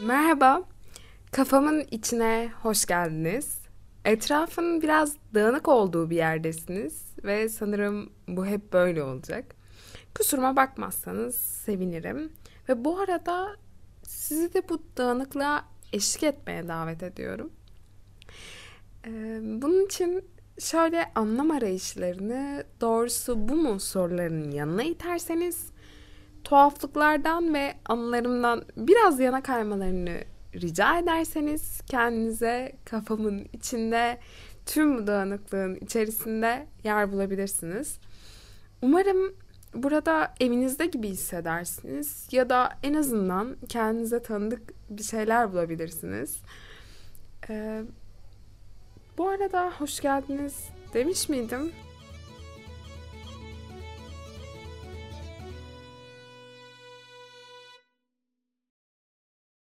Merhaba, kafamın içine hoş geldiniz. Etrafın biraz dağınık olduğu bir yerdesiniz ve sanırım bu hep böyle olacak. Kusuruma bakmazsanız sevinirim. Ve bu arada sizi de bu dağınıklığa eşlik etmeye davet ediyorum. Ee, bunun için şöyle anlam arayışlarını doğrusu bu mu sorularının yanına iterseniz tuhaflıklardan ve anılarımdan biraz yana kaymalarını rica ederseniz kendinize kafamın içinde tüm bu dağınıklığın içerisinde yer bulabilirsiniz. Umarım burada evinizde gibi hissedersiniz ya da en azından kendinize tanıdık bir şeyler bulabilirsiniz. Ee, bu arada hoş geldiniz demiş miydim?